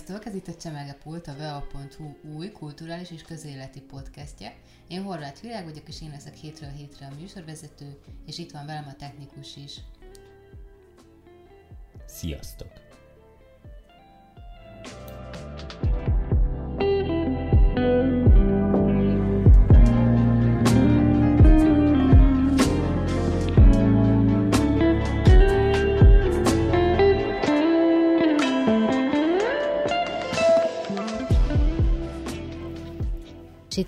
Sziasztok, ez itt a Csemegepult, a vea.hu új kulturális és közéleti podcastje. Én Horváth Virág vagyok, és én leszek hétről hétre a műsorvezető, és itt van velem a technikus is. Sziasztok!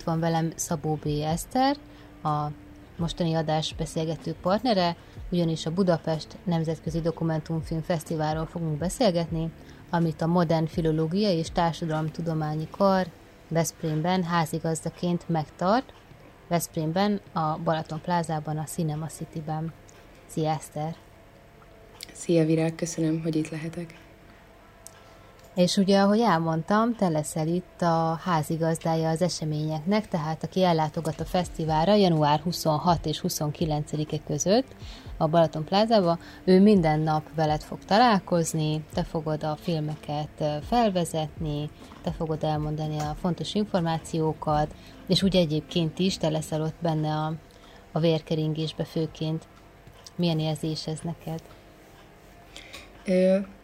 Itt van velem Szabó B. Eszter, a mostani adás beszélgető partnere, ugyanis a Budapest Nemzetközi Dokumentumfilm Fesztiválról fogunk beszélgetni, amit a Modern Filológia és Társadalomtudományi Kar Veszprémben házigazdaként megtart, Veszprémben, a Balaton plázában, a Cinema City-ben. Szia, Eszter! Szia, Virág! Köszönöm, hogy itt lehetek. És ugye, ahogy elmondtam, te leszel itt a házigazdája az eseményeknek, tehát aki ellátogat a fesztiválra január 26 és 29-e között a Balaton plázába, ő minden nap veled fog találkozni, te fogod a filmeket felvezetni, te fogod elmondani a fontos információkat, és úgy egyébként is te leszel ott benne a, a vérkeringésbe főként. Milyen érzés ez neked?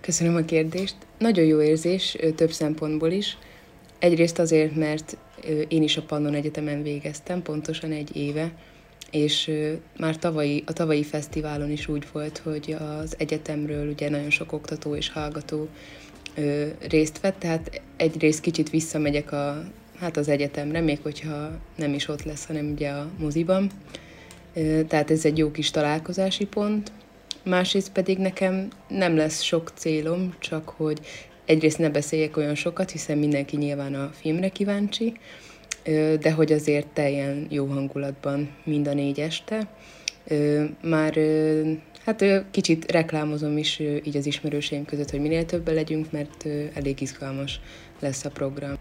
Köszönöm a kérdést. Nagyon jó érzés, több szempontból is. Egyrészt azért, mert én is a Pannon Egyetemen végeztem, pontosan egy éve, és már tavalyi, a tavalyi fesztiválon is úgy volt, hogy az egyetemről ugye nagyon sok oktató és hallgató részt vett, tehát egyrészt kicsit visszamegyek a, hát az egyetemre, még hogyha nem is ott lesz, hanem ugye a moziban. Tehát ez egy jó kis találkozási pont másrészt pedig nekem nem lesz sok célom, csak hogy egyrészt ne beszéljek olyan sokat, hiszen mindenki nyilván a filmre kíváncsi, de hogy azért teljen jó hangulatban mind a négy este. Már hát kicsit reklámozom is így az ismerőseim között, hogy minél többen legyünk, mert elég izgalmas lesz a program.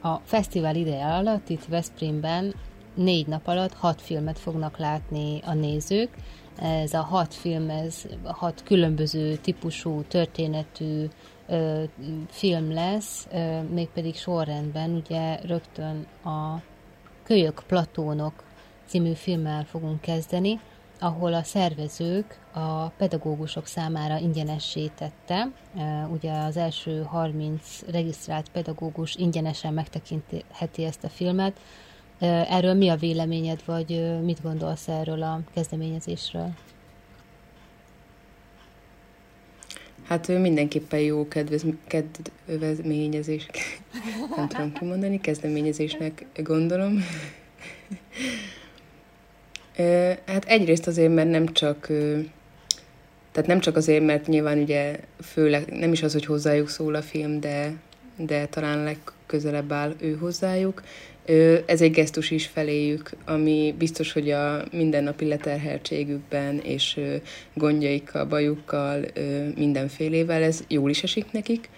A fesztivál ideje alatt itt Veszprémben négy nap alatt hat filmet fognak látni a nézők, ez a hat film, ez hat különböző típusú, történetű ö, film lesz, ö, mégpedig sorrendben, ugye rögtön a Kölyök Platónok című filmmel fogunk kezdeni, ahol a szervezők a pedagógusok számára ingyenessé tette. Ugye az első 30 regisztrált pedagógus ingyenesen megtekintheti ezt a filmet, Erről mi a véleményed, vagy mit gondolsz erről a kezdeményezésről? Hát ő mindenképpen jó kedvez, kedvezményezés, nem tudom kimondani, kezdeményezésnek gondolom. Hát egyrészt azért, mert nem csak, tehát nem csak azért, mert nyilván ugye főleg nem is az, hogy hozzájuk szól a film, de, de talán legközelebb áll ő hozzájuk, ez egy gesztus is feléjük, ami biztos, hogy a mindennapi leterheltségükben és gondjaikkal, bajukkal, mindenfélével ez jól is esik nekik.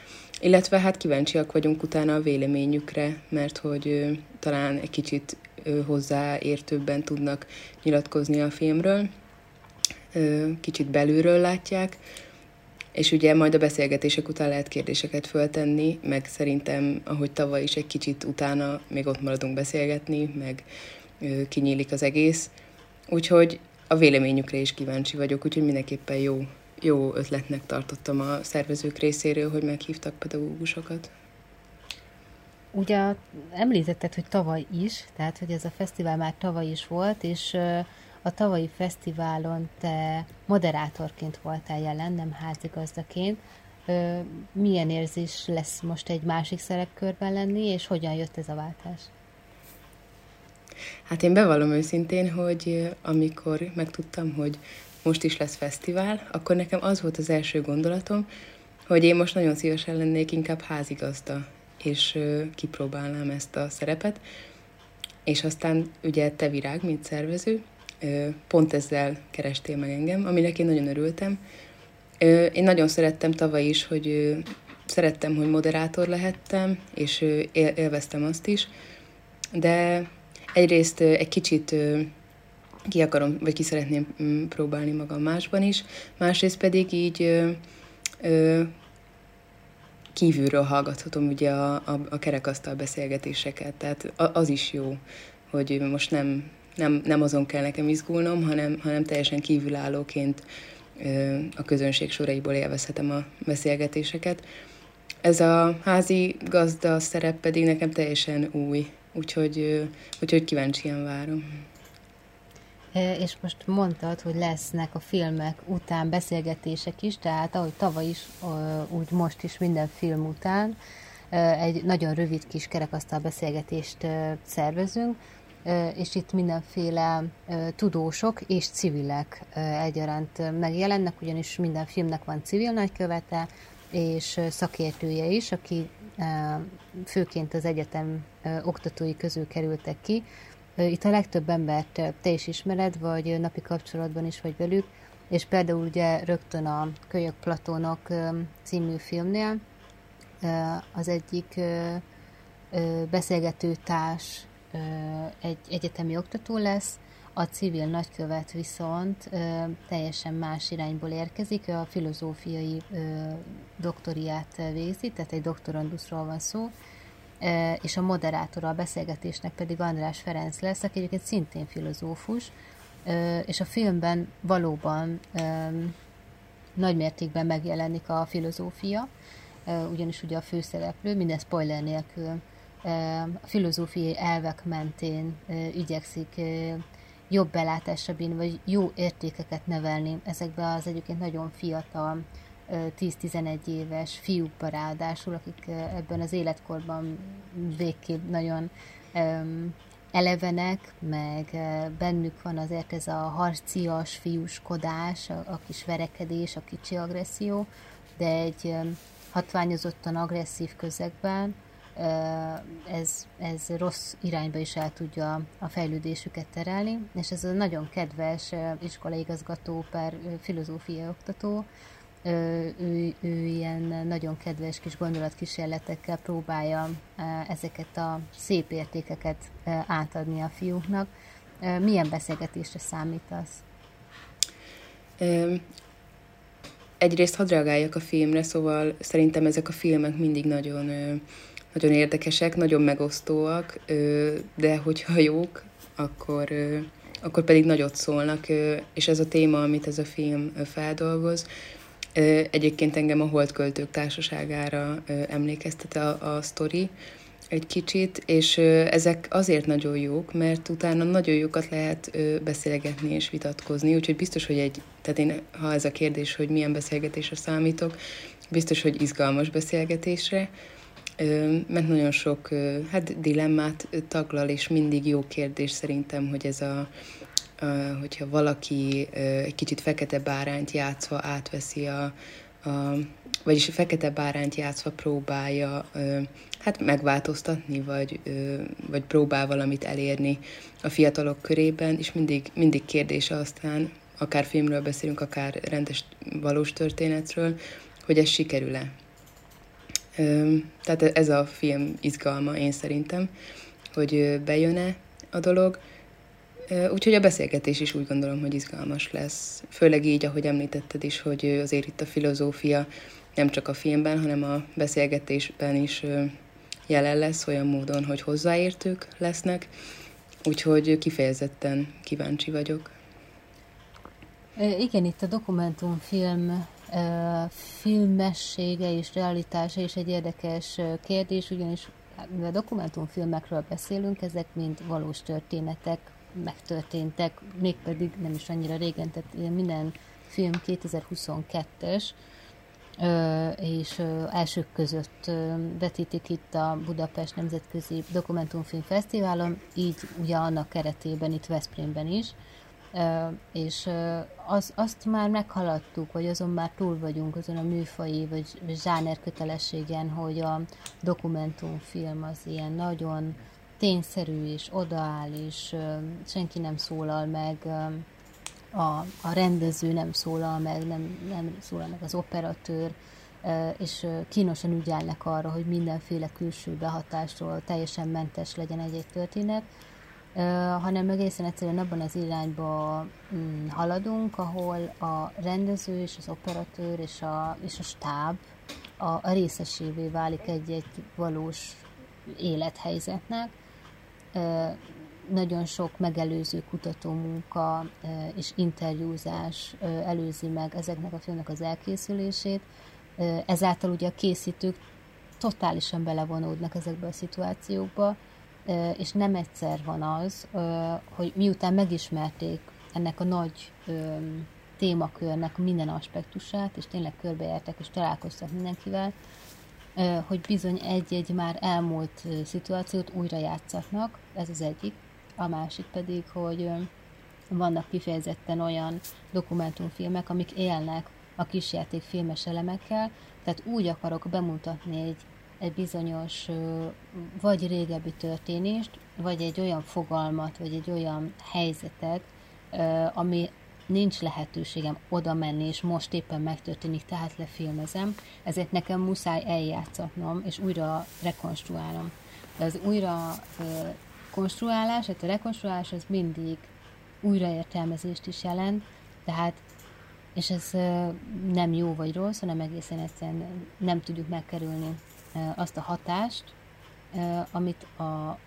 Illetve hát kíváncsiak vagyunk utána a véleményükre, mert hogy talán egy kicsit hozzáértőbben tudnak nyilatkozni a filmről, kicsit belülről látják, és ugye majd a beszélgetések után lehet kérdéseket föltenni, meg szerintem, ahogy tavaly is egy kicsit utána még ott maradunk beszélgetni, meg kinyílik az egész. Úgyhogy a véleményükre is kíváncsi vagyok, úgyhogy mindenképpen jó, jó ötletnek tartottam a szervezők részéről, hogy meghívtak pedagógusokat. Ugye említetted, hogy tavaly is, tehát hogy ez a fesztivál már tavaly is volt, és a tavalyi fesztiválon te moderátorként voltál jelen, nem házigazdaként. Milyen érzés lesz most egy másik szerepkörben lenni, és hogyan jött ez a váltás? Hát én bevallom őszintén, hogy amikor megtudtam, hogy most is lesz fesztivál, akkor nekem az volt az első gondolatom, hogy én most nagyon szívesen lennék inkább házigazda, és kipróbálnám ezt a szerepet. És aztán ugye te virág, mint szervező, pont ezzel kerestél meg engem, aminek én nagyon örültem. Én nagyon szerettem tavaly is, hogy szerettem, hogy moderátor lehettem, és élveztem azt is, de egyrészt egy kicsit ki akarom, vagy ki szeretném mm, próbálni magam másban is, másrészt pedig így kívülről hallgathatom ugye a, a, a kerekasztal beszélgetéseket, tehát az is jó, hogy most nem, nem, nem azon kell nekem izgulnom, hanem, hanem teljesen kívülállóként a közönség soraiból élvezhetem a beszélgetéseket. Ez a házi gazda szerep pedig nekem teljesen új, úgyhogy, úgyhogy kíváncsian várom. És most mondtad, hogy lesznek a filmek után beszélgetések is, tehát ahogy tavaly is, úgy most is minden film után egy nagyon rövid kis kerekasztal beszélgetést szervezünk, és itt mindenféle tudósok és civilek egyaránt megjelennek, ugyanis minden filmnek van civil nagykövete, és szakértője is, aki főként az egyetem oktatói közül kerültek ki. Itt a legtöbb embert te is ismered, vagy napi kapcsolatban is vagy velük, és például ugye rögtön a Kölyök Platónok című filmnél az egyik beszélgető társ egy egyetemi oktató lesz, a civil nagykövet viszont teljesen más irányból érkezik, a filozófiai doktoriát végzi, tehát egy doktorandusról van szó, és a moderátora a beszélgetésnek pedig András Ferenc lesz, aki egyébként szintén filozófus, és a filmben valóban ö, nagymértékben megjelenik a filozófia, ugyanis ugye a főszereplő, minden spoiler nélkül, a filozófiai elvek mentén igyekszik jobb belátásra bírni, vagy jó értékeket nevelni ezekbe az egyébként nagyon fiatal, 10-11 éves fiúkba ráadásul, akik ebben az életkorban végképp nagyon elevenek, meg bennük van azért ez a harcias fiúskodás, a, a kis verekedés, a kicsi agresszió, de egy hatványozottan agresszív közegben ez, ez rossz irányba is el tudja a fejlődésüket terelni, és ez a nagyon kedves iskolaigazgató per filozófiai oktató, ő, ő ilyen nagyon kedves kis gondolatkísérletekkel próbálja ezeket a szép értékeket átadni a fiúknak. Milyen beszélgetésre számítasz? Egyrészt hadd reagáljak a filmre, szóval szerintem ezek a filmek mindig nagyon nagyon érdekesek, nagyon megosztóak, de hogyha jók, akkor, akkor pedig nagyot szólnak, és ez a téma, amit ez a film feldolgoz, egyébként engem a Holdköltők Társaságára emlékeztet a, a sztori egy kicsit, és ezek azért nagyon jók, mert utána nagyon jókat lehet beszélgetni és vitatkozni, úgyhogy biztos, hogy egy, tehát én, ha ez a kérdés, hogy milyen beszélgetésre számítok, biztos, hogy izgalmas beszélgetésre, mert nagyon sok hát, dilemmát taglal, és mindig jó kérdés szerintem, hogy ez a, a hogyha valaki egy kicsit fekete bárányt játszva átveszi a, a vagyis fekete bárányt játszva próbálja hát megváltoztatni, vagy, vagy próbál valamit elérni a fiatalok körében, és mindig, mindig kérdése aztán, akár filmről beszélünk, akár rendes valós történetről, hogy ez sikerül-e. Tehát ez a film izgalma, én szerintem, hogy bejön-e a dolog. Úgyhogy a beszélgetés is úgy gondolom, hogy izgalmas lesz. Főleg így, ahogy említetted is, hogy azért itt a filozófia nem csak a filmben, hanem a beszélgetésben is jelen lesz olyan módon, hogy hozzáértők lesznek. Úgyhogy kifejezetten kíváncsi vagyok. Igen, itt a dokumentumfilm filmessége és realitása is egy érdekes kérdés, ugyanis mivel dokumentumfilmekről beszélünk, ezek mind valós történetek, megtörténtek, mégpedig nem is annyira régen, tehát minden film 2022-es, és elsők között vetítik itt a Budapest Nemzetközi Dokumentumfilm Fesztiválon, így ugye annak keretében itt Veszprémben is, és az, azt már meghaladtuk, vagy azon már túl vagyunk azon a műfai vagy zsáner kötelességen, hogy a dokumentumfilm az ilyen nagyon tényszerű és odaáll, és senki nem szólal meg, a, a rendező nem szólal meg, nem, nem szólal meg az operatőr, és kínosan ügyelnek arra, hogy mindenféle külső behatásról teljesen mentes legyen egy-egy történet hanem egészen egyszerűen abban az irányba mm, haladunk, ahol a rendező és az operatőr és a, és a stáb a, a részesévé válik egy-egy valós élethelyzetnek. Nagyon sok megelőző kutatómunka és interjúzás előzi meg ezeknek a filmnek az elkészülését. Ezáltal ugye a készítők totálisan belevonódnak ezekbe a szituációkba, és nem egyszer van az, hogy miután megismerték ennek a nagy témakörnek minden aspektusát, és tényleg körbejártak és találkoztak mindenkivel, hogy bizony egy-egy már elmúlt szituációt újra játszatnak, ez az egyik. A másik pedig, hogy vannak kifejezetten olyan dokumentumfilmek, amik élnek a kisjáték filmes elemekkel, tehát úgy akarok bemutatni egy egy bizonyos vagy régebbi történést, vagy egy olyan fogalmat, vagy egy olyan helyzetet, ami nincs lehetőségem oda menni, és most éppen megtörténik, tehát lefilmezem, ezért nekem muszáj eljátszatnom, és újra rekonstruálnom. De az újra konstruálás, tehát a rekonstruálás az mindig újraértelmezést is jelent, tehát és ez nem jó vagy rossz, hanem egészen egyszerűen nem tudjuk megkerülni azt a hatást, amit a,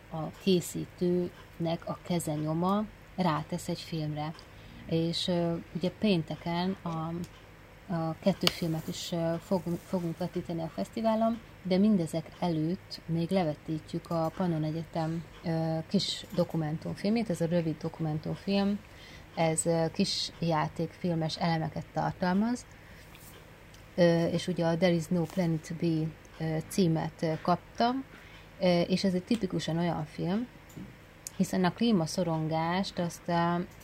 a készítőnek a kezenyoma rátesz egy filmre. És ugye pénteken a, a kettő filmet is fogunk, fogunk vetíteni a fesztiválon, de mindezek előtt még levetítjük a Pannon Egyetem kis dokumentumfilmét, ez a rövid dokumentumfilm, ez kis játékfilmes elemeket tartalmaz, és ugye a There is no planet be címet kaptam, és ez egy tipikusan olyan film, hiszen a klímaszorongást azt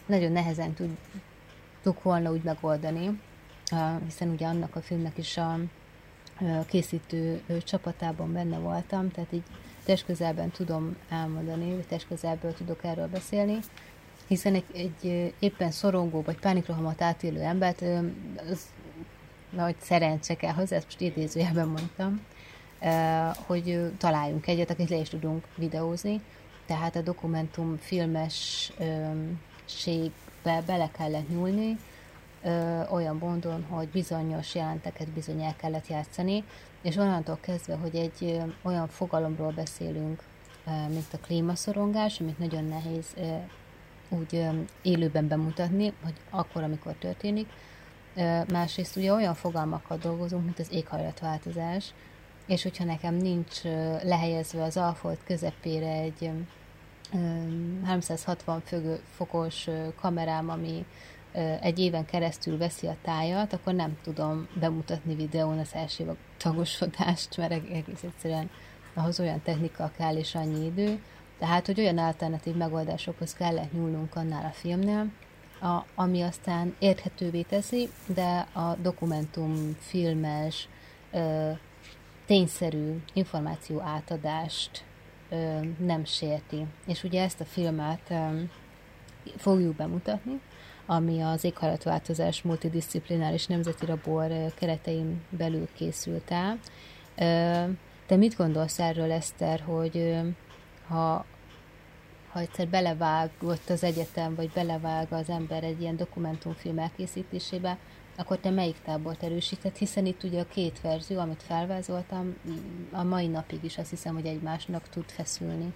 nagyon nehezen tudtuk volna úgy megoldani, hiszen ugye annak a filmnek is a készítő csapatában benne voltam, tehát így testközelben tudom elmondani, vagy testközelből tudok erről beszélni, hiszen egy, egy éppen szorongó vagy pánikrohamot átélő embert, az nagy szerencse kell hozzá, ezt most idézőjelben mondtam, hogy találjunk egyet, akit le is tudunk videózni. Tehát a dokumentum filmességbe bele kellett nyúlni, olyan mondon, hogy bizonyos jelenteket bizony el kellett játszani, és onnantól kezdve, hogy egy olyan fogalomról beszélünk, mint a klímaszorongás, amit nagyon nehéz úgy élőben bemutatni, hogy akkor, amikor történik. Másrészt ugye olyan fogalmakkal dolgozunk, mint az éghajlatváltozás, és hogyha nekem nincs lehelyezve az alfolt közepére egy 360 fokos kamerám, ami egy éven keresztül veszi a tájat, akkor nem tudom bemutatni videón az első tagosodást, mert egész egyszerűen ahhoz olyan technika kell és annyi idő. Tehát, hogy olyan alternatív megoldásokhoz kellett nyúlnunk annál a filmnél, a, ami aztán érthetővé teszi, de a dokumentum filmes tényszerű információ átadást ö, nem sérti. És ugye ezt a filmet ö, fogjuk bemutatni, ami az éghajlatváltozás multidisziplináris nemzeti labor keretein belül készült el. Te mit gondolsz erről, Eszter, hogy ha, ha egyszer belevágott az egyetem, vagy belevág az ember egy ilyen dokumentumfilm elkészítésébe, akkor te melyik tábort erősített, hiszen itt ugye a két verzió, amit felvázoltam, a mai napig is azt hiszem, hogy egymásnak tud feszülni.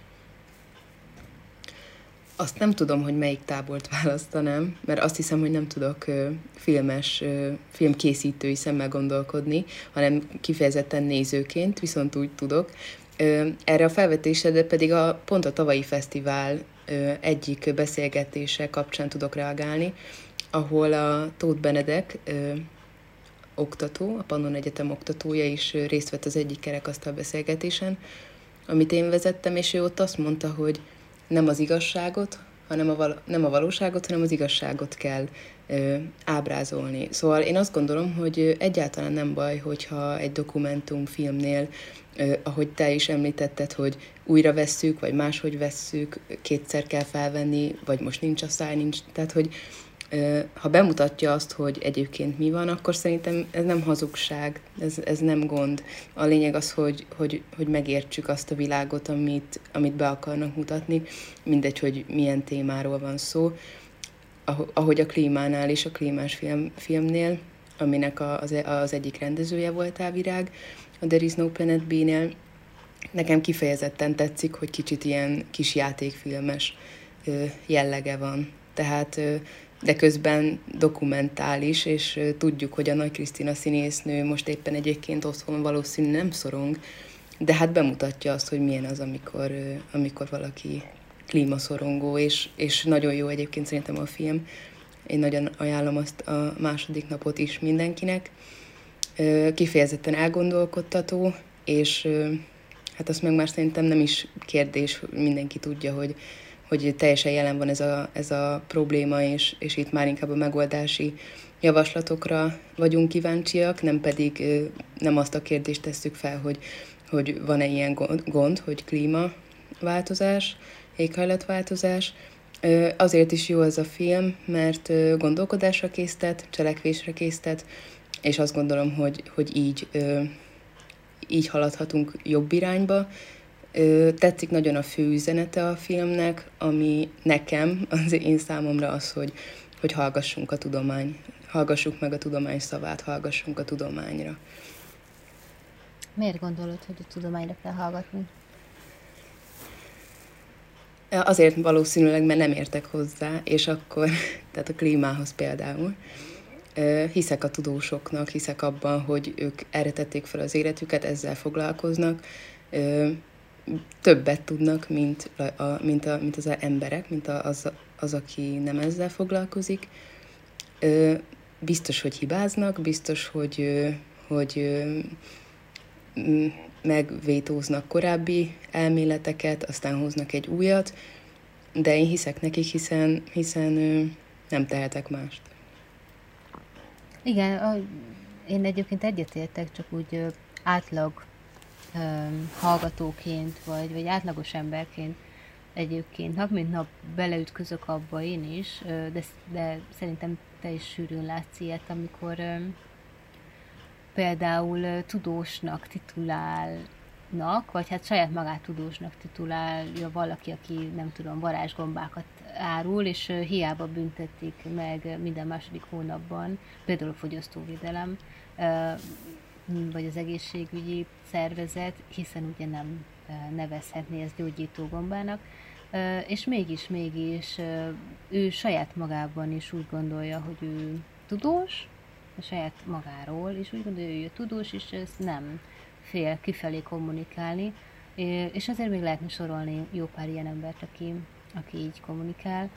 Azt nem tudom, hogy melyik tábort választanám, mert azt hiszem, hogy nem tudok filmes, filmkészítői szemmel gondolkodni, hanem kifejezetten nézőként, viszont úgy tudok. Erre a felvetésedre pedig a, pont a tavalyi fesztivál egyik beszélgetése kapcsán tudok reagálni, ahol a Tóth Benedek ö, oktató, a Pannon Egyetem oktatója is részt vett az egyik kerekasztal beszélgetésen, amit én vezettem, és ő ott azt mondta, hogy nem az igazságot, hanem a val- nem a valóságot, hanem az igazságot kell ö, ábrázolni. Szóval én azt gondolom, hogy egyáltalán nem baj, hogyha egy dokumentumfilmnél, ö, ahogy te is említetted, hogy újra vesszük, vagy máshogy vesszük, kétszer kell felvenni, vagy most nincs a száj, nincs. Tehát, hogy ha bemutatja azt, hogy egyébként mi van, akkor szerintem ez nem hazugság, ez, ez nem gond. A lényeg az, hogy, hogy, hogy megértsük azt a világot, amit, amit be akarnak mutatni, mindegy, hogy milyen témáról van szó. Ahogy a klímánál és a klímás film, filmnél, aminek az, az egyik rendezője volt Virág, a There is no Planet B-nél, nekem kifejezetten tetszik, hogy kicsit ilyen kis játékfilmes jellege van. Tehát de közben dokumentális, és tudjuk, hogy a Nagy Krisztina színésznő most éppen egyébként otthon valószínű nem szorong, de hát bemutatja azt, hogy milyen az, amikor, amikor valaki klímaszorongó, és, és nagyon jó egyébként szerintem a film. Én nagyon ajánlom azt a második napot is mindenkinek. Kifejezetten elgondolkodtató, és hát azt meg már szerintem nem is kérdés, mindenki tudja, hogy hogy teljesen jelen van ez a, ez a probléma, és, és itt már inkább a megoldási javaslatokra vagyunk kíváncsiak, nem pedig nem azt a kérdést tesszük fel, hogy, hogy van-e ilyen gond, hogy klímaváltozás, éghajlatváltozás. Azért is jó ez a film, mert gondolkodásra késztet, cselekvésre késztet, és azt gondolom, hogy, hogy így, így haladhatunk jobb irányba, Tetszik nagyon a fő üzenete a filmnek, ami nekem, az én számomra az, hogy, hogy hallgassunk a tudomány, hallgassuk meg a tudomány szavát, hallgassunk a tudományra. Miért gondolod, hogy a tudományra kell hallgatni? Azért valószínűleg, mert nem értek hozzá, és akkor, tehát a klímához például, hiszek a tudósoknak, hiszek abban, hogy ők erre tették fel az életüket, ezzel foglalkoznak, többet tudnak, mint, a, mint, a, mint az emberek, mint a, az, az, aki nem ezzel foglalkozik. Ö, biztos, hogy hibáznak, biztos, hogy, hogy megvétóznak korábbi elméleteket, aztán hoznak egy újat, de én hiszek nekik, hiszen, hiszen nem tehetek mást. Igen, a, én egyébként egyetértek, csak úgy átlag hallgatóként, vagy, vagy átlagos emberként egyébként nap mint nap beleütközök abba én is, de, de szerintem te is sűrűn látsz ilyet, amikor például tudósnak titulálnak, vagy hát saját magát tudósnak titulálja valaki, aki nem tudom, varázsgombákat árul, és hiába büntetik meg minden második hónapban, például a fogyasztóvédelem, vagy az egészségügyi szervezet, hiszen ugye nem nevezhetné ezt gyógyítógombának, és mégis, mégis ő saját magában is úgy gondolja, hogy ő tudós, a saját magáról, és úgy gondolja, hogy ő tudós, és ezt nem fél kifelé kommunikálni, és azért még lehetne sorolni jó pár ilyen embert, aki, aki így kommunikál.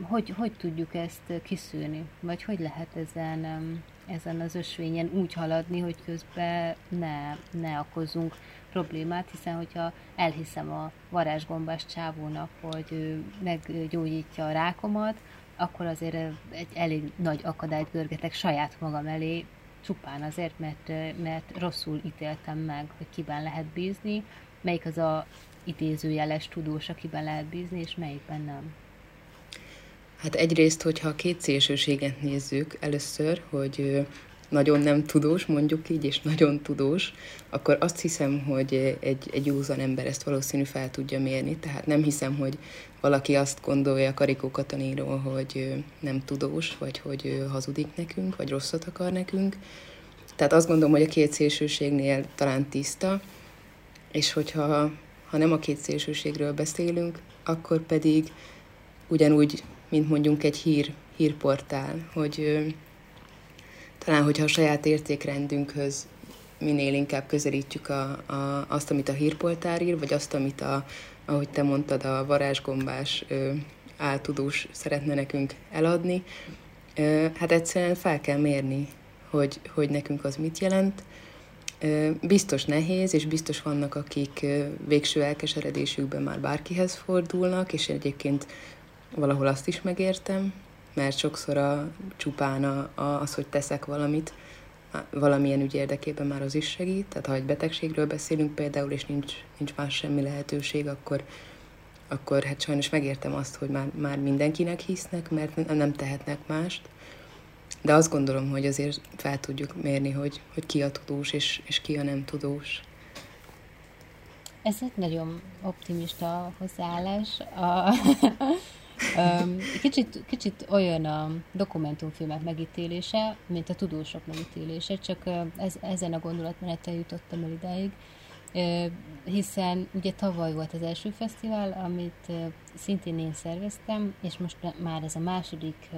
Hogy, hogy tudjuk ezt kiszűrni? Vagy hogy lehet ezen ezen az ösvényen úgy haladni, hogy közben ne, ne okozzunk problémát, hiszen hogyha elhiszem a varázsgombás csávónak, hogy ő meggyógyítja a rákomat, akkor azért egy elég nagy akadályt görgetek saját magam elé, csupán azért, mert, mert rosszul ítéltem meg, hogy kiben lehet bízni, melyik az a idézőjeles tudós, akiben lehet bízni, és melyikben nem. Hát egyrészt, hogyha a két szélsőséget nézzük először, hogy nagyon nem tudós, mondjuk így, és nagyon tudós, akkor azt hiszem, hogy egy, egy józan ember ezt valószínű fel tudja mérni. Tehát nem hiszem, hogy valaki azt gondolja Karikó Katanéról, hogy nem tudós, vagy hogy hazudik nekünk, vagy rosszat akar nekünk. Tehát azt gondolom, hogy a két szélsőségnél talán tiszta, és hogyha ha nem a két szélsőségről beszélünk, akkor pedig ugyanúgy mint mondjuk egy hír, hírportál, hogy ö, talán, hogyha a saját értékrendünkhöz minél inkább közelítjük a, a, azt, amit a hírportál ír, vagy azt, amit a, ahogy te mondtad, a varázsgombás ö, áltudós szeretne nekünk eladni, ö, hát egyszerűen fel kell mérni, hogy, hogy nekünk az mit jelent. Ö, biztos nehéz, és biztos vannak, akik ö, végső elkeseredésükben már bárkihez fordulnak, és egyébként valahol azt is megértem, mert sokszor a csupán a, a, az, hogy teszek valamit, valamilyen ügy érdekében már az is segít. Tehát ha egy betegségről beszélünk például, és nincs, nincs más semmi lehetőség, akkor, akkor hát sajnos megértem azt, hogy már, már mindenkinek hisznek, mert nem tehetnek mást. De azt gondolom, hogy azért fel tudjuk mérni, hogy, hogy ki a tudós és, és ki a nem tudós. Ez egy nagyon optimista hozzáállás. A, kicsit, kicsit olyan a dokumentumfilmek megítélése, mint a tudósok megítélése, csak ez, ezen a gondolatmenettel jutottam el ideig, hiszen ugye tavaly volt az első fesztivál, amit szintén én szerveztem, és most már ez a második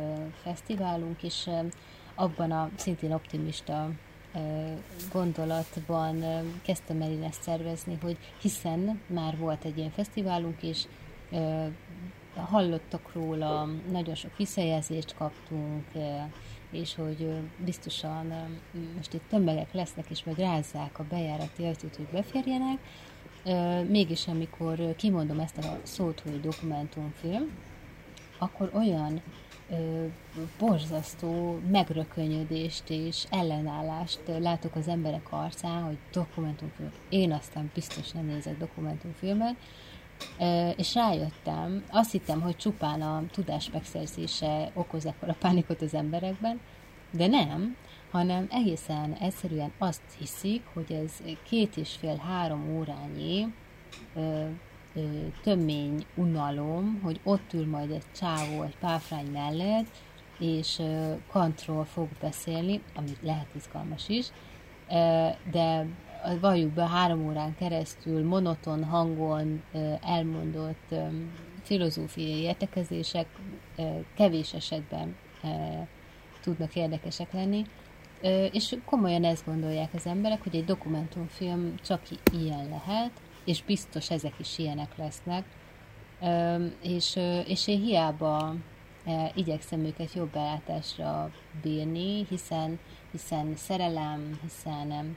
fesztiválunk, és abban a szintén optimista gondolatban kezdtem el én ezt szervezni, hogy hiszen már volt egy ilyen fesztiválunk, és hallottak róla, nagyon sok visszajelzést kaptunk, és hogy biztosan most itt tömegek lesznek, és majd rázzák a bejárati ajtót, hogy beférjenek. Mégis, amikor kimondom ezt a szót, hogy dokumentumfilm, akkor olyan borzasztó megrökönyödést és ellenállást látok az emberek arcán, hogy dokumentumfilm. Én aztán biztos nem nézek dokumentumfilmet, és rájöttem, azt hittem, hogy csupán a tudás megszerzése okoz a pánikot az emberekben, de nem, hanem egészen egyszerűen azt hiszik, hogy ez két és fél-három órányi ö, tömény unalom, hogy ott ül majd egy csávó egy páfrány mellett, és kantról fog beszélni, ami lehet izgalmas is, de valljuk be három órán keresztül monoton hangon elmondott filozófiai értekezések kevés esetben tudnak érdekesek lenni, és komolyan ezt gondolják az emberek, hogy egy dokumentumfilm csak ilyen lehet, és biztos ezek is ilyenek lesznek, és, és én hiába igyekszem őket jobb belátásra bírni, hiszen, hiszen szerelem, hiszen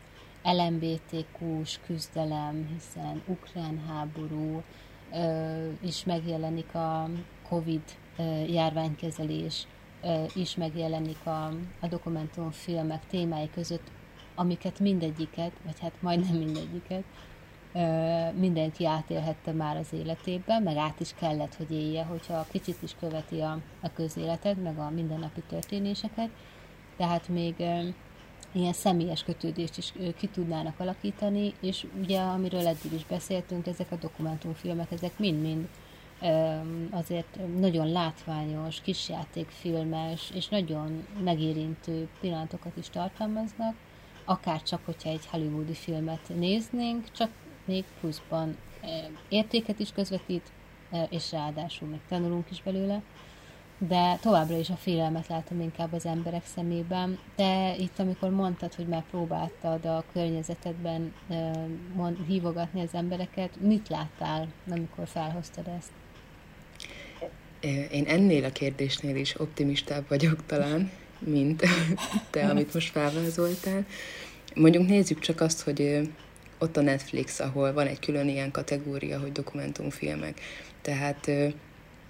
LMBTQ-s küzdelem, hiszen ukrán háború, is megjelenik a COVID járványkezelés, is megjelenik a, a dokumentumfilmek témái között, amiket mindegyiket, vagy hát majdnem mindegyiket mindenki átélhette már az életében, meg át is kellett, hogy élje, hogyha kicsit is követi a, a közéletet, meg a mindennapi történéseket, tehát még ilyen személyes kötődést is ki tudnának alakítani, és ugye, amiről eddig is beszéltünk, ezek a dokumentumfilmek, ezek mind-mind azért nagyon látványos, kisjátékfilmes, és nagyon megérintő pillanatokat is tartalmaznak, akár csak, hogyha egy hollywoodi filmet néznénk, csak még pluszban értéket is közvetít, és ráadásul még tanulunk is belőle, de továbbra is a félelmet látom inkább az emberek szemében. De itt, amikor mondtad, hogy már próbáltad a környezetedben mond, hívogatni az embereket, mit láttál, amikor felhoztad ezt? Én ennél a kérdésnél is optimistább vagyok talán, mint te, amit most felvázoltál. Mondjuk nézzük csak azt, hogy ott a Netflix, ahol van egy külön ilyen kategória, hogy dokumentumfilmek. Tehát,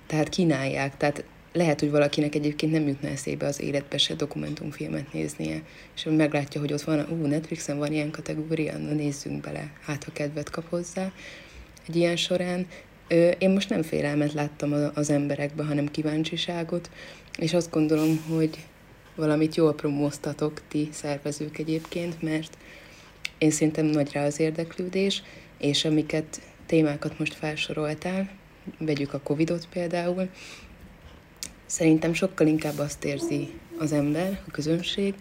tehát kínálják, tehát lehet, hogy valakinek egyébként nem jutna eszébe az életbe se dokumentumfilmet néznie, és meglátja, hogy ott van, ú, Netflixen van ilyen kategória, na nézzünk bele, hát ha kedvet kap hozzá egy ilyen során. Én most nem félelmet láttam az emberekbe, hanem kíváncsiságot, és azt gondolom, hogy valamit jól promóztatok ti szervezők egyébként, mert én szerintem nagy rá az érdeklődés, és amiket témákat most felsoroltál, vegyük a Covidot például, szerintem sokkal inkább azt érzi az ember, a közönség,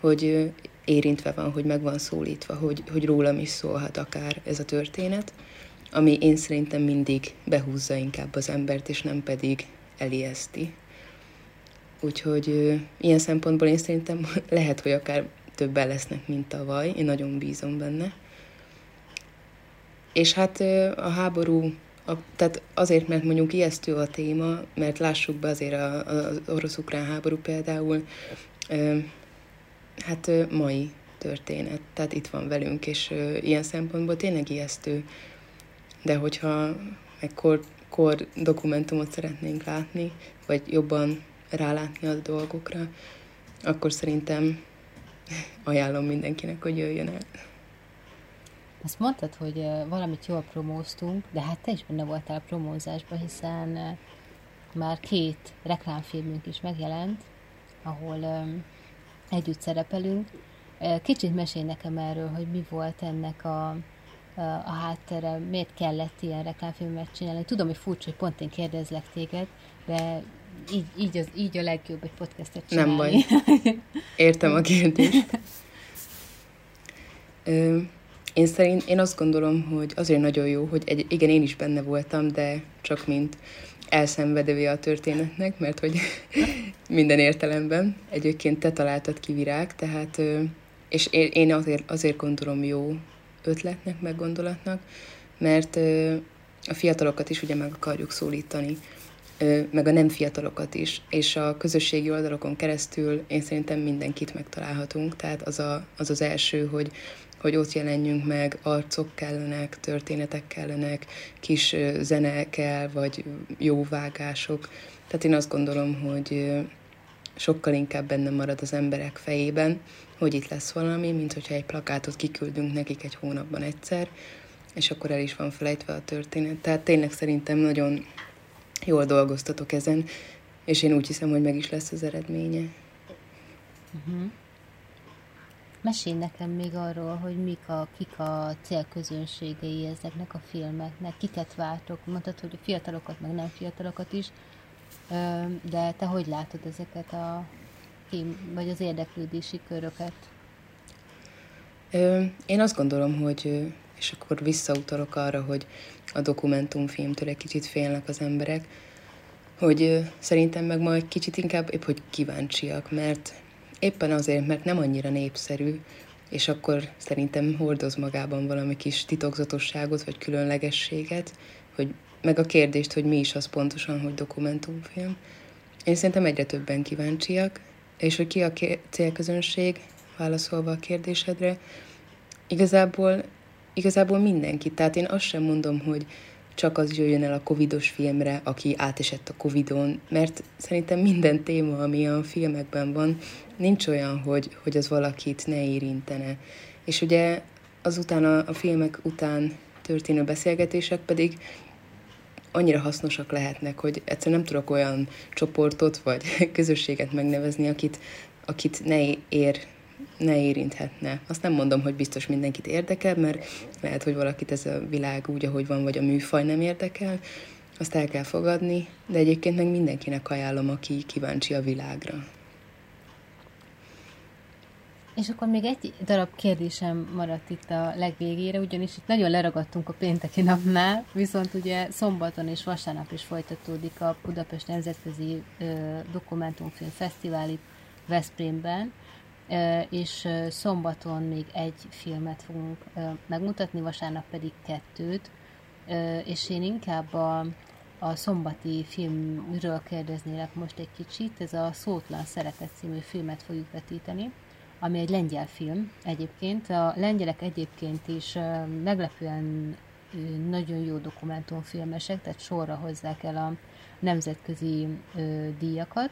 hogy érintve van, hogy meg van szólítva, hogy, hogy rólam is szólhat akár ez a történet, ami én szerintem mindig behúzza inkább az embert, és nem pedig elijeszti. Úgyhogy ilyen szempontból én szerintem lehet, hogy akár többen lesznek, mint tavaly. Én nagyon bízom benne. És hát a háború, a, tehát azért, mert mondjuk ijesztő a téma, mert lássuk be azért az orosz-ukrán háború például, hát mai történet, tehát itt van velünk, és ilyen szempontból tényleg ijesztő. De hogyha egy kor, kor dokumentumot szeretnénk látni, vagy jobban rálátni a dolgokra, akkor szerintem ajánlom mindenkinek, hogy jöjjön el. Azt mondtad, hogy valamit jól promóztunk, de hát te is benne voltál a promózásban, hiszen már két reklámfilmünk is megjelent, ahol együtt szerepelünk. Kicsit mesélj nekem erről, hogy mi volt ennek a, a háttere, miért kellett ilyen reklámfilmet csinálni. Tudom, hogy furcsa, hogy pont én kérdezlek téged, de így, így, az, így a legjobb egy podcastet csinálni. Nem baj. Értem a kérdést. Én szerint, én azt gondolom, hogy azért nagyon jó, hogy egy, igen, én is benne voltam, de csak mint elszenvedője a történetnek, mert hogy minden értelemben. Egyébként te találtad ki virág, tehát, és én azért, azért gondolom jó ötletnek, meg gondolatnak, mert a fiatalokat is ugye meg akarjuk szólítani, meg a nem fiatalokat is, és a közösségi oldalokon keresztül én szerintem mindenkit megtalálhatunk, tehát az a, az, az első, hogy hogy ott jelenjünk meg, arcok kellenek, történetek kellenek, kis zene kell, vagy jó vágások. Tehát én azt gondolom, hogy sokkal inkább benne marad az emberek fejében, hogy itt lesz valami, mint hogyha egy plakátot kiküldünk nekik egy hónapban egyszer, és akkor el is van felejtve a történet. Tehát tényleg szerintem nagyon jól dolgoztatok ezen, és én úgy hiszem, hogy meg is lesz az eredménye. Uh-huh. Mesélj nekem még arról, hogy mik a, kik a célközönségei ezeknek a filmeknek, kiket váltok. Mondtad, hogy a fiatalokat, meg nem fiatalokat is, de te hogy látod ezeket a film, vagy az érdeklődési köröket? Én azt gondolom, hogy, és akkor visszautalok arra, hogy a dokumentumfilmtől egy kicsit félnek az emberek, hogy szerintem meg majd kicsit inkább épp, hogy kíváncsiak, mert éppen azért, mert nem annyira népszerű, és akkor szerintem hordoz magában valami kis titokzatosságot, vagy különlegességet, hogy meg a kérdést, hogy mi is az pontosan, hogy dokumentumfilm. Én szerintem egyre többen kíváncsiak, és hogy ki a célközönség, válaszolva a kérdésedre, igazából, igazából mindenki. Tehát én azt sem mondom, hogy csak az jöjjön el a covidos filmre, aki átesett a covidon, mert szerintem minden téma, ami a filmekben van, nincs olyan, hogy, hogy az valakit ne érintene. És ugye azután a, a filmek után történő beszélgetések pedig annyira hasznosak lehetnek, hogy egyszer nem tudok olyan csoportot vagy közösséget megnevezni, akit, akit ne ér ne érinthetne. Azt nem mondom, hogy biztos mindenkit érdekel, mert lehet, hogy valakit ez a világ úgy, ahogy van, vagy a műfaj nem érdekel, azt el kell fogadni, de egyébként meg mindenkinek ajánlom, aki kíváncsi a világra. És akkor még egy darab kérdésem maradt itt a legvégére, ugyanis itt nagyon leragadtunk a pénteki napnál, viszont ugye szombaton és vasárnap is folytatódik a Budapest Nemzetközi Dokumentumfilm Fesztivál itt Veszprémben, és szombaton még egy filmet fogunk megmutatni, vasárnap pedig kettőt, és én inkább a, a szombati filmről kérdeznélek most egy kicsit, ez a Szótlan Szeretet című filmet fogjuk vetíteni, ami egy lengyel film egyébként. A lengyelek egyébként is meglepően nagyon jó dokumentumfilmesek, tehát sorra hozzák el a nemzetközi díjakat,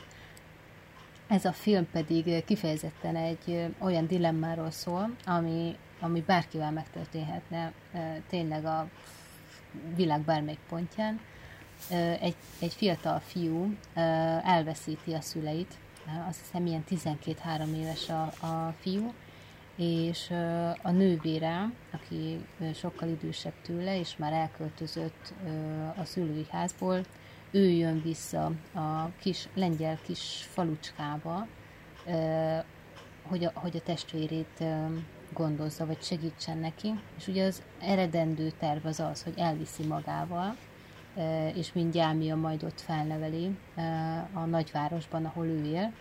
ez a film pedig kifejezetten egy olyan dilemmáról szól, ami, ami bárkivel megtörténhetne tényleg a világ bármelyik pontján. Egy, egy fiatal fiú elveszíti a szüleit, azt hiszem ilyen 12-3 éves a, a fiú, és a nővére, aki sokkal idősebb tőle, és már elköltözött a szülői házból, ő jön vissza a kis lengyel kis falucskába, hogy a, hogy a testvérét gondozza, vagy segítsen neki. És ugye az eredendő terv az az, hogy elviszi magával, és mind Gyámia majd ott felneveli a nagyvárosban, ahol ő él,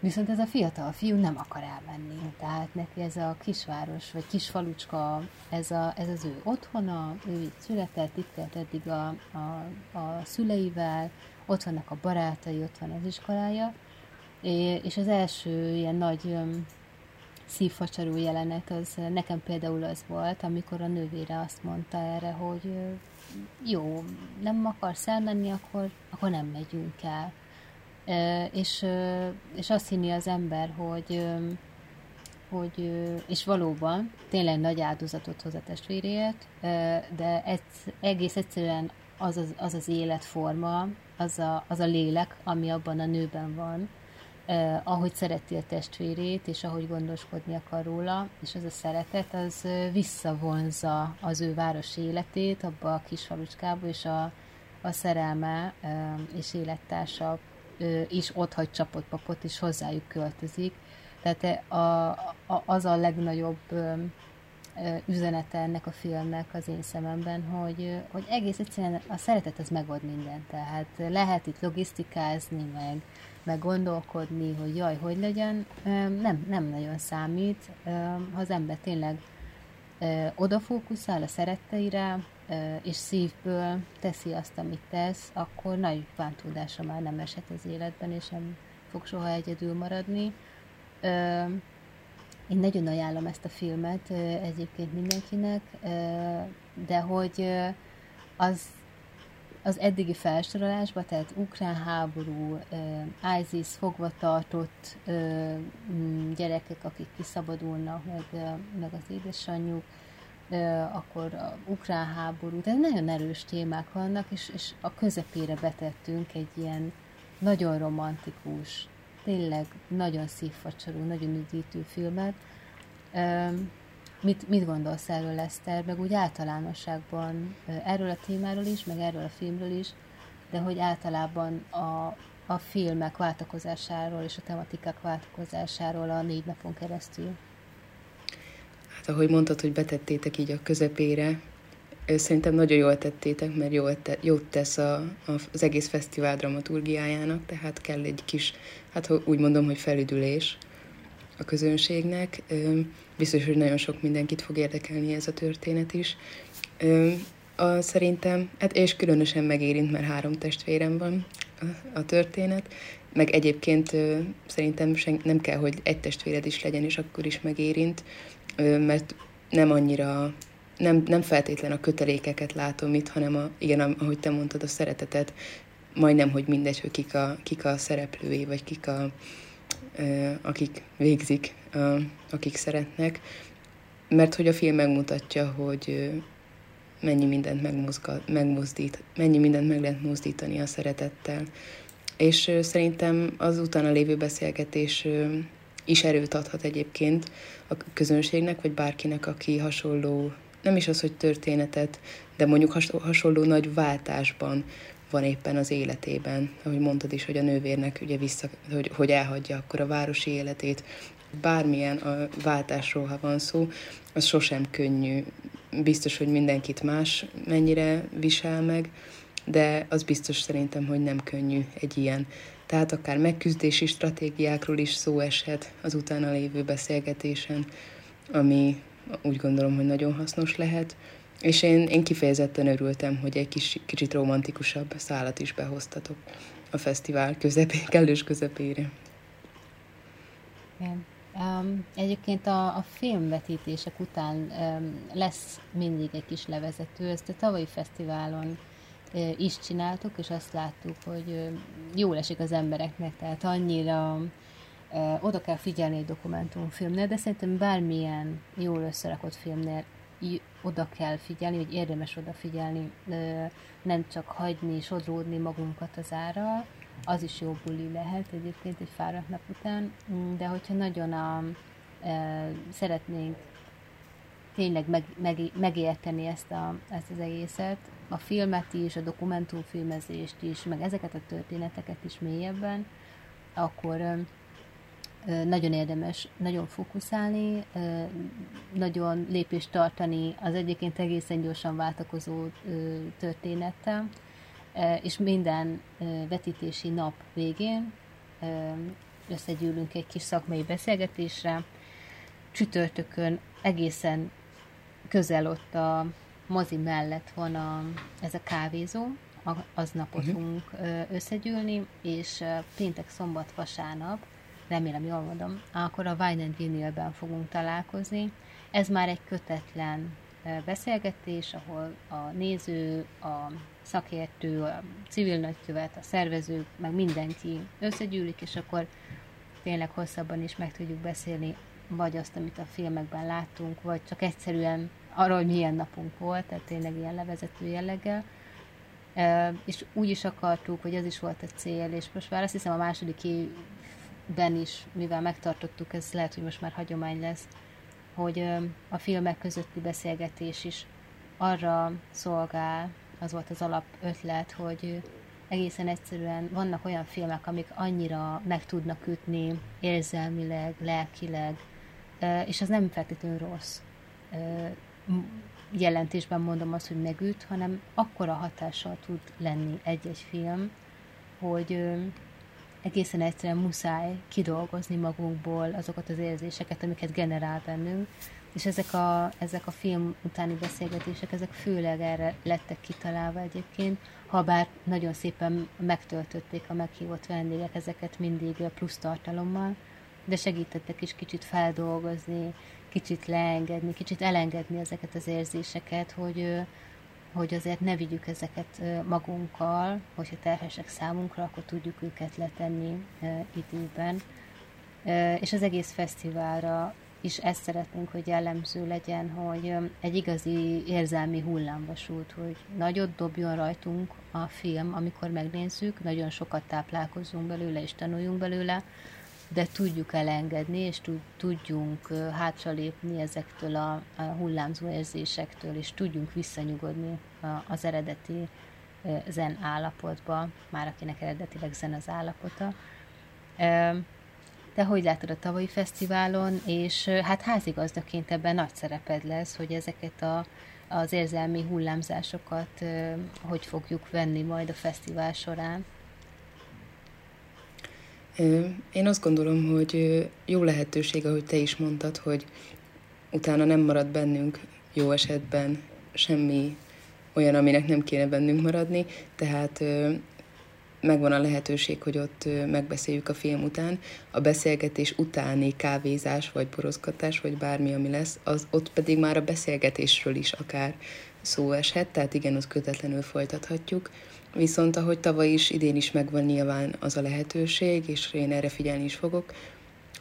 Viszont ez a fiatal fiú nem akar elmenni, tehát neki ez a kisváros, vagy kisfalucska, ez, a, ez az ő otthona, ő itt született, itt élt eddig a, a, a szüleivel, ott vannak a barátai, ott van az iskolája, és az első ilyen nagy szívfacsaró jelenet az nekem például az volt, amikor a nővére azt mondta erre, hogy jó, nem akarsz elmenni, akkor, akkor nem megyünk el és, és azt hinni az ember, hogy, hogy, és valóban tényleg nagy áldozatot hoz a testvéréért, de ez, egész egyszerűen az az, az, az életforma, az a, az a lélek, ami abban a nőben van, eh, ahogy szereti a testvérét, és ahogy gondoskodni akar róla, és ez a szeretet, az visszavonza az ő város életét abba a kis falucskába, és a, a szerelme eh, és élettársa is ott hagy csapott papot, és hozzájuk költözik. Tehát a, a, az a legnagyobb üzenete ennek a filmnek az én szememben, hogy, hogy egész egyszerűen a szeretet az megold mindent. Tehát lehet itt logisztikázni, meg, meg gondolkodni, hogy jaj, hogy legyen, nem, nem nagyon számít. Ha az ember tényleg odafókuszál a szeretteire, és szívből teszi azt, amit tesz, akkor nagy bántódása már nem eshet az életben, és nem fog soha egyedül maradni. Én nagyon ajánlom ezt a filmet egyébként mindenkinek, de hogy az, az eddigi felsorolásban, tehát ukrán háború, ISIS fogva tartott gyerekek, akik kiszabadulnak, meg, meg az édesanyjuk, akkor a ukrán háború, tehát nagyon erős témák vannak, és, és a közepére betettünk egy ilyen nagyon romantikus, tényleg nagyon szívfacsarú, nagyon üdítő filmet. Mit, mit gondolsz erről, Eszter, meg úgy általánosságban erről a témáról is, meg erről a filmről is, de hogy általában a, a filmek váltakozásáról és a tematikák váltakozásáról a négy napon keresztül? Ahogy mondtad, hogy betettétek így a közepére, Szerintem nagyon jól tettétek, mert jól te, jót tesz a, a, az egész fesztivál dramaturgiájának, tehát kell egy kis, hát úgy mondom, hogy felüdülés a közönségnek. Biztos, hogy nagyon sok mindenkit fog érdekelni ez a történet is. A, szerintem, hát és különösen megérint, mert három testvérem van a, a történet, meg egyébként szerintem sen, nem kell, hogy egy testvéred is legyen, és akkor is megérint, mert nem annyira nem, nem feltétlen a kötelékeket látom itt, hanem a, igen, ahogy te mondtad, a szeretetet, majdnem, hogy mindegy, hogy kik a, kik a szereplői, vagy kik a, akik végzik, akik szeretnek, mert hogy a film megmutatja, hogy mennyi mindent megmozgat, megmozdít, mennyi mindent meg lehet mozdítani a szeretettel. És szerintem az utána lévő beszélgetés is erőt adhat egyébként a közönségnek, vagy bárkinek, aki hasonló nem is az, hogy történetet, de mondjuk hasonló nagy váltásban van éppen az életében, ahogy mondtad is, hogy a nővérnek ugye vissza, hogy, hogy elhagyja akkor a városi életét, bármilyen a váltásról, ha van szó, az sosem könnyű. Biztos, hogy mindenkit más mennyire visel meg, de az biztos szerintem, hogy nem könnyű egy ilyen. Tehát akár megküzdési stratégiákról is szó eshet az utána lévő beszélgetésen, ami úgy gondolom, hogy nagyon hasznos lehet. És én, én kifejezetten örültem, hogy egy kis, kicsit romantikusabb szállat is behoztatok a fesztivál közepé, kellős közepére. Igen. Um, egyébként a, a filmvetítések után um, lesz mindig egy kis levezető, ezt a tavalyi fesztiválon is csináltuk, és azt láttuk, hogy jól esik az embereknek, tehát annyira oda kell figyelni egy dokumentumfilmnél, de szerintem bármilyen jól összerakott filmnél oda kell figyelni, hogy érdemes odafigyelni, nem csak hagyni, sodródni magunkat az ára, az is jó buli lehet egyébként egy fáradt nap után, de hogyha nagyon a, e, szeretnénk tényleg meg, meg, megérteni ezt, a, ezt az egészet, a filmet is, a dokumentumfilmezést is, meg ezeket a történeteket is mélyebben, akkor nagyon érdemes nagyon fókuszálni, nagyon lépést tartani az egyébként egészen gyorsan váltakozó történettel, és minden vetítési nap végén összegyűlünk egy kis szakmai beszélgetésre. Csütörtökön egészen közel ott a mozi mellett van a, ez a kávézó, aznap ott uh-huh. összegyűlni, és péntek, szombat, vasárnap remélem jól mondom, akkor a Wine and Vinyl-ben fogunk találkozni. Ez már egy kötetlen beszélgetés, ahol a néző, a szakértő, a civil nagykövet, a szervezők, meg mindenki összegyűlik, és akkor tényleg hosszabban is meg tudjuk beszélni vagy azt, amit a filmekben láttunk, vagy csak egyszerűen arról, hogy milyen napunk volt, tehát tényleg ilyen levezető jelleggel. És úgy is akartuk, hogy ez is volt a cél, és most már azt hiszem a második évben is, mivel megtartottuk, ez lehet, hogy most már hagyomány lesz, hogy a filmek közötti beszélgetés is arra szolgál, az volt az alap ötlet, hogy egészen egyszerűen vannak olyan filmek, amik annyira meg tudnak ütni érzelmileg, lelkileg, és az nem feltétlenül rossz jelentésben mondom azt, hogy megüt, hanem akkora hatással tud lenni egy-egy film, hogy egészen egyszerűen muszáj kidolgozni magunkból azokat az érzéseket, amiket generál bennünk, és ezek a, ezek a film utáni beszélgetések, ezek főleg erre lettek kitalálva egyébként, ha bár nagyon szépen megtöltötték a meghívott vendégek ezeket mindig plusz tartalommal, de segítettek is kicsit feldolgozni, kicsit leengedni, kicsit elengedni ezeket az érzéseket, hogy, hogy azért ne vigyük ezeket magunkkal, hogyha terhesek számunkra, akkor tudjuk őket letenni időben. És az egész fesztiválra is ezt szeretnénk, hogy jellemző legyen, hogy egy igazi érzelmi hullámvasút, hogy nagyot dobjon rajtunk a film, amikor megnézzük, nagyon sokat táplálkozunk belőle és tanuljunk belőle, de tudjuk elengedni, és tudjunk hátralépni ezektől a, hullámzó érzésektől, és tudjunk visszanyugodni az eredeti zen állapotba, már akinek eredetileg zen az állapota. De hogy látod a tavalyi fesztiválon, és hát házigazdaként ebben nagy szereped lesz, hogy ezeket a, az érzelmi hullámzásokat hogy fogjuk venni majd a fesztivál során. Én azt gondolom, hogy jó lehetőség, ahogy te is mondtad, hogy utána nem marad bennünk jó esetben semmi olyan, aminek nem kéne bennünk maradni, tehát megvan a lehetőség, hogy ott megbeszéljük a film után. A beszélgetés utáni kávézás, vagy borozgatás, vagy bármi, ami lesz, az ott pedig már a beszélgetésről is akár szó eshet, tehát igen, az kötetlenül folytathatjuk. Viszont ahogy tavaly is, idén is megvan nyilván az a lehetőség, és én erre figyelni is fogok,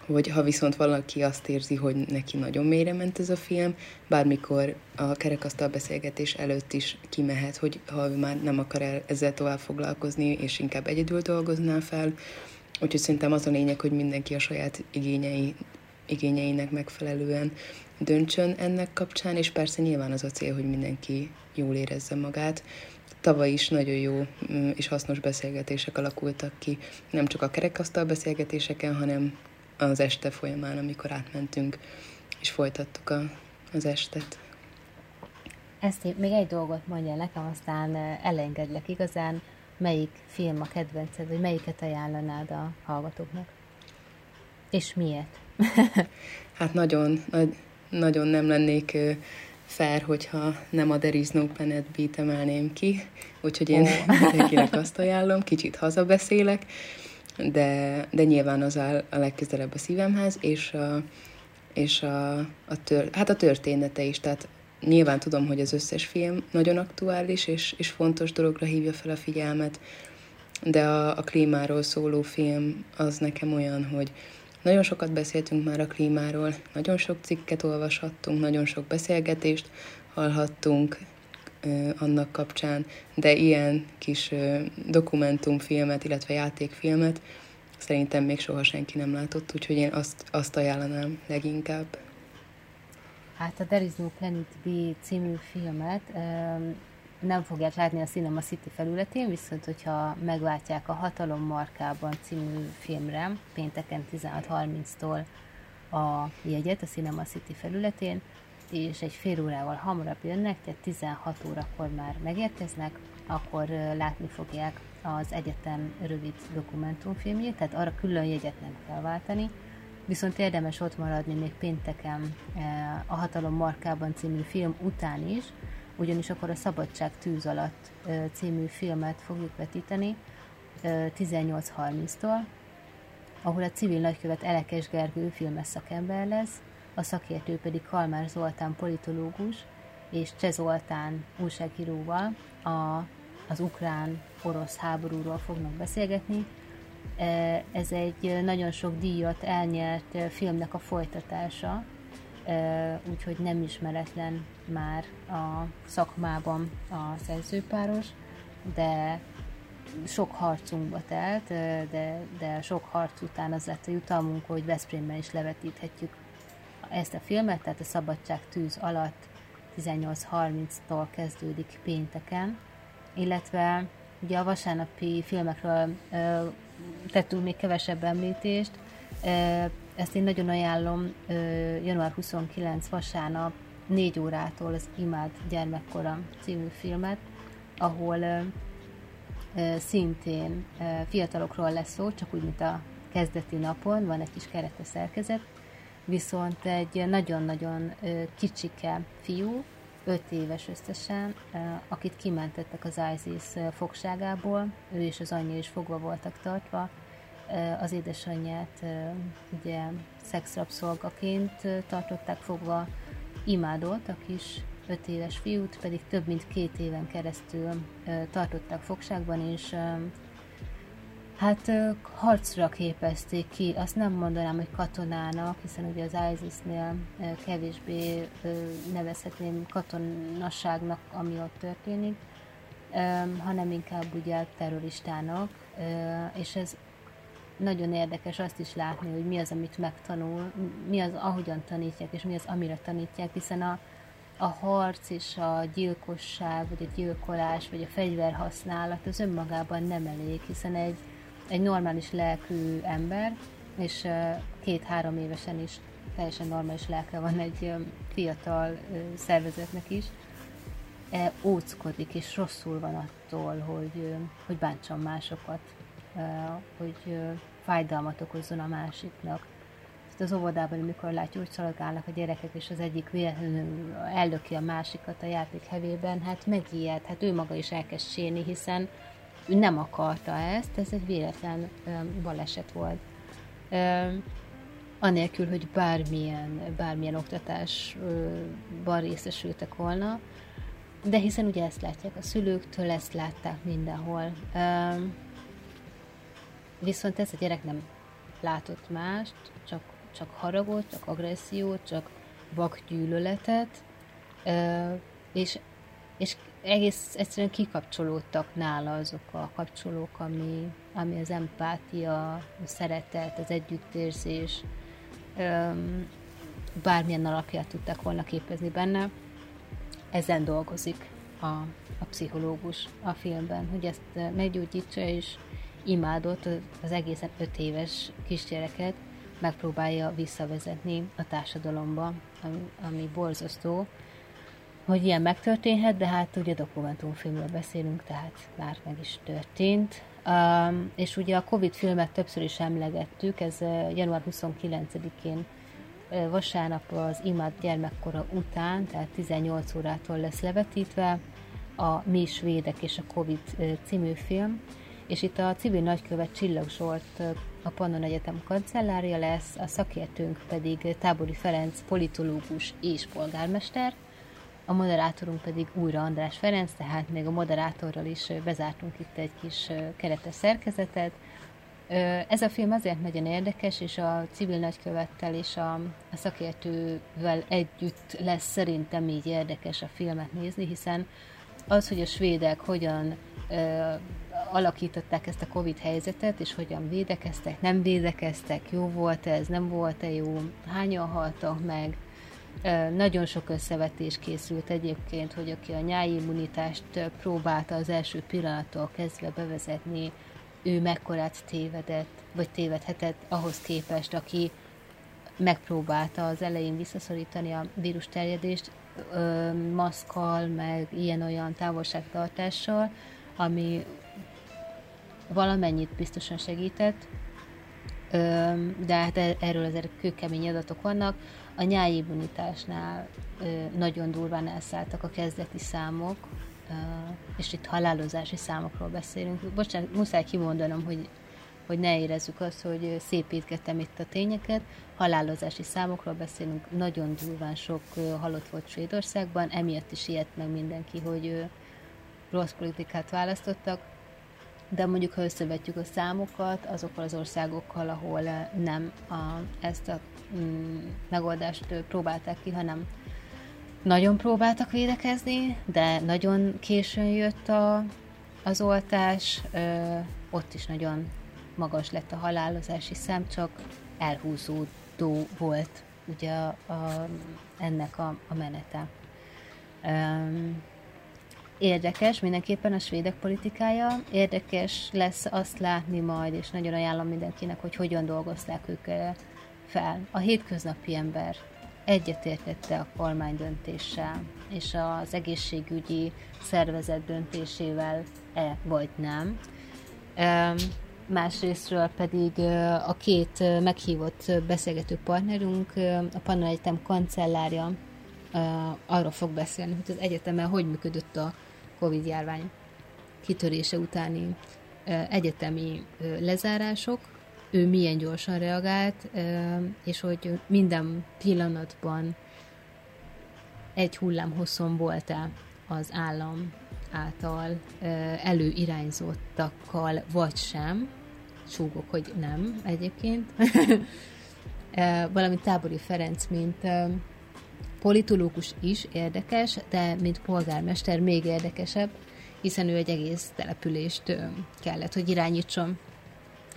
hogy ha viszont valaki azt érzi, hogy neki nagyon mélyre ment ez a film, bármikor a kerekasztal beszélgetés előtt is kimehet, hogy ha már nem akar el ezzel tovább foglalkozni, és inkább egyedül dolgozná fel. Úgyhogy szerintem az a lényeg, hogy mindenki a saját igényei, igényeinek megfelelően döntsön ennek kapcsán, és persze nyilván az a cél, hogy mindenki jól érezze magát. Tavaly is nagyon jó mm, és hasznos beszélgetések alakultak ki, nem csak a kerekasztal beszélgetéseken, hanem az este folyamán, amikor átmentünk, és folytattuk a, az estet. Ezt még egy dolgot mondja nekem, aztán elengedlek igazán, melyik film a kedvenced, vagy melyiket ajánlanád a hallgatóknak? És miért? hát nagyon, nagy, nagyon nem lennék fair, hogyha nem a There is no Planet Beat emelném ki, úgyhogy én oh. mindenkinek azt ajánlom, kicsit hazabeszélek, de, de nyilván az áll a legközelebb a szívemhez, és a, és a, a, tör, hát a története is, tehát nyilván tudom, hogy az összes film nagyon aktuális, és, és fontos dologra hívja fel a figyelmet, de a, a klímáról szóló film az nekem olyan, hogy nagyon sokat beszéltünk már a klímáról, nagyon sok cikket olvashattunk, nagyon sok beszélgetést hallhattunk ö, annak kapcsán, de ilyen kis ö, dokumentumfilmet, illetve játékfilmet szerintem még soha senki nem látott, úgyhogy én azt, azt ajánlanám leginkább. Hát a There is no Planet B című filmet nem fogják látni a Cinema City felületén, viszont hogyha megváltják a Hatalom markában című filmre, pénteken 16.30-tól a jegyet a Cinema City felületén, és egy fél órával hamarabb jönnek, tehát 16 órakor már megérkeznek, akkor látni fogják az egyetem rövid dokumentumfilmjét, tehát arra külön jegyet nem kell váltani, viszont érdemes ott maradni még pénteken a Hatalom markában című film után is, ugyanis akkor a Szabadság tűz alatt című filmet fogjuk vetíteni 18.30-tól, ahol a civil nagykövet Elekes Gergő filmes szakember lesz, a szakértő pedig Kalmár Zoltán politológus és Cseh Zoltán újságíróval a, az ukrán-orosz háborúról fognak beszélgetni, Ez egy nagyon sok díjat elnyert filmnek a folytatása, úgyhogy nem ismeretlen már a szakmában a szerzőpáros, de sok harcunkba telt, de, de sok harc után az lett a jutalmunk, hogy Veszprémben is levetíthetjük ezt a filmet, tehát a Szabadság tűz alatt 18.30-tól kezdődik pénteken, illetve ugye a vasárnapi filmekről ö, tettünk még kevesebb említést, ö, ezt én nagyon ajánlom, január 29 vasárnap 4 órától az Imád gyermekkora című filmet, ahol szintén fiatalokról lesz szó, csak úgy, mint a kezdeti napon, van egy kis kerete szerkezet, viszont egy nagyon-nagyon kicsike fiú, 5 éves összesen, akit kimentettek az ISIS fogságából, ő és az anyja is fogva voltak tartva, az édesanyját ugye szexrabszolgaként tartották fogva, imádott a kis 5 éves fiút, pedig több mint két éven keresztül tartották fogságban, és Hát harcra képezték ki, azt nem mondanám, hogy katonának, hiszen ugye az ISIS-nél kevésbé nevezhetném katonasságnak, ami ott történik, hanem inkább ugye terroristának, és ez nagyon érdekes azt is látni, hogy mi az, amit megtanul, mi az, ahogyan tanítják, és mi az, amire tanítják, hiszen a, a harc és a gyilkosság, vagy a gyilkolás, vagy a fegyverhasználat az önmagában nem elég, hiszen egy, egy normális lelkű ember, és két-három évesen is teljesen normális lelke van egy fiatal szervezetnek is, e, óckodik és rosszul van attól, hogy, hogy bántson másokat, hogy fájdalmat okozzon a másiknak. Tehát az óvodában, amikor látjuk, hogy szaladgálnak a gyerekek, és az egyik véletlenül ellöki a másikat a játék hevében, hát megijed, hát ő maga is elkezd sérni, hiszen ő nem akarta ezt, ez egy véletlen baleset volt. Anélkül, hogy bármilyen, bármilyen oktatásban részesültek volna, de hiszen ugye ezt látják a szülőktől, ezt látták mindenhol. Viszont ez a gyerek nem látott mást, csak, csak haragot, csak agressziót, csak vakgyűlöletet, és, és egész egyszerűen kikapcsolódtak nála azok a kapcsolók, ami, ami az empátia, a szeretet, az együttérzés, bármilyen alakját tudták volna képezni benne. Ezen dolgozik a, a pszichológus a filmben, hogy ezt meggyógyítsa, és imádott az egészen öt éves kisgyereket, megpróbálja visszavezetni a társadalomba, ami, ami borzasztó, hogy ilyen megtörténhet, de hát ugye dokumentumfilmről beszélünk, tehát már meg is történt. Um, és ugye a Covid filmet többször is emlegettük, ez január 29-én uh, vasárnap az Imád gyermekkora után, tehát 18 órától lesz levetítve a Mi svédek és a Covid című film, és itt a civil nagykövet Csillag Zsolt a Pannon Egyetem kancellárja lesz, a szakértőnk pedig Tábori Ferenc politológus és polgármester, a moderátorunk pedig újra András Ferenc, tehát még a moderátorral is bezártunk itt egy kis keretes szerkezetet. Ez a film azért nagyon érdekes, és a civil nagykövettel és a, a szakértővel együtt lesz szerintem így érdekes a filmet nézni, hiszen az, hogy a svédek hogyan alakították ezt a Covid helyzetet, és hogyan védekeztek, nem védekeztek, jó volt ez, nem volt-e jó, hányan haltak meg, nagyon sok összevetés készült egyébként, hogy aki a nyáimmunitást próbálta az első pillanattól kezdve bevezetni, ő mekkorát tévedett, vagy tévedhetett ahhoz képest, aki megpróbálta az elején visszaszorítani a vírus terjedést maszkal, meg ilyen-olyan távolságtartással, ami valamennyit biztosan segített, de hát e-, erről azért kőkemény adatok vannak. A nyájimmunitásnál nagyon durván elszálltak a kezdeti számok, és itt halálozási számokról beszélünk. Bocsánat, muszáj kimondanom, hogy, hogy ne érezzük azt, hogy szépítgettem itt a tényeket. Halálozási számokról beszélünk, nagyon durván sok halott volt Svédországban, emiatt is ilyet meg mindenki, hogy rossz politikát választottak. De mondjuk ha összevetjük a számokat azokkal az országokkal, ahol nem a, ezt a mm, megoldást próbálták ki, hanem nagyon próbáltak védekezni, de nagyon későn jött a, az oltás, ö, ott is nagyon magas lett a halálozási szám, csak elhúzódó volt ugye a, a, ennek a, a menete. Um, érdekes mindenképpen a svédek politikája, érdekes lesz azt látni majd, és nagyon ajánlom mindenkinek, hogy hogyan dolgozták ők fel. A hétköznapi ember egyetértette a kormány döntéssel, és az egészségügyi szervezet döntésével e vagy nem. Másrésztről pedig a két meghívott beszélgető partnerünk, a Panna Egyetem kancellárja arról fog beszélni, hogy az egyetemen hogy működött a Covid-járvány kitörése utáni egyetemi lezárások, ő milyen gyorsan reagált, és hogy minden pillanatban egy hullám hosszon volt-e az állam által előirányzottakkal, vagy sem. Súgok, hogy nem egyébként. Valamint Tábori Ferenc, mint politológus is érdekes, de mint polgármester még érdekesebb, hiszen ő egy egész települést kellett, hogy irányítson,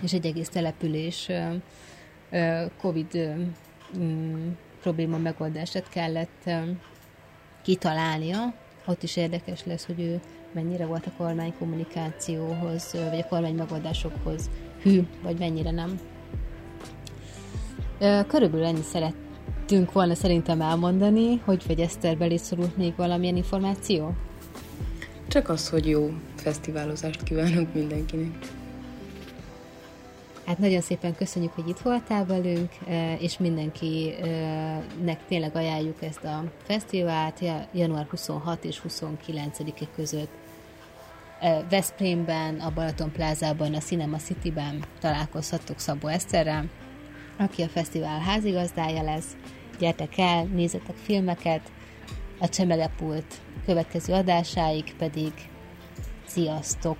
és egy egész település COVID mm, probléma megoldását kellett kitalálnia. Ott is érdekes lesz, hogy ő mennyire volt a kormány kommunikációhoz, vagy a kormány megoldásokhoz hű, vagy mennyire nem. Körülbelül ennyi szeret, szerettünk volna szerintem elmondani, hogy vagy Eszter belé szorult még valamilyen információ? Csak az, hogy jó fesztiválozást kívánunk mindenkinek. Hát nagyon szépen köszönjük, hogy itt voltál velünk, e, és mindenkinek tényleg ajánljuk ezt a fesztivált január 26 és 29-e között. E, Veszprémben, a Balaton plázában, a Cinema City-ben találkozhattok Szabó Eszterrel, aki a fesztivál házigazdája lesz, gyertek el, nézzetek filmeket, a Csemelepult következő adásáig pedig sziasztok!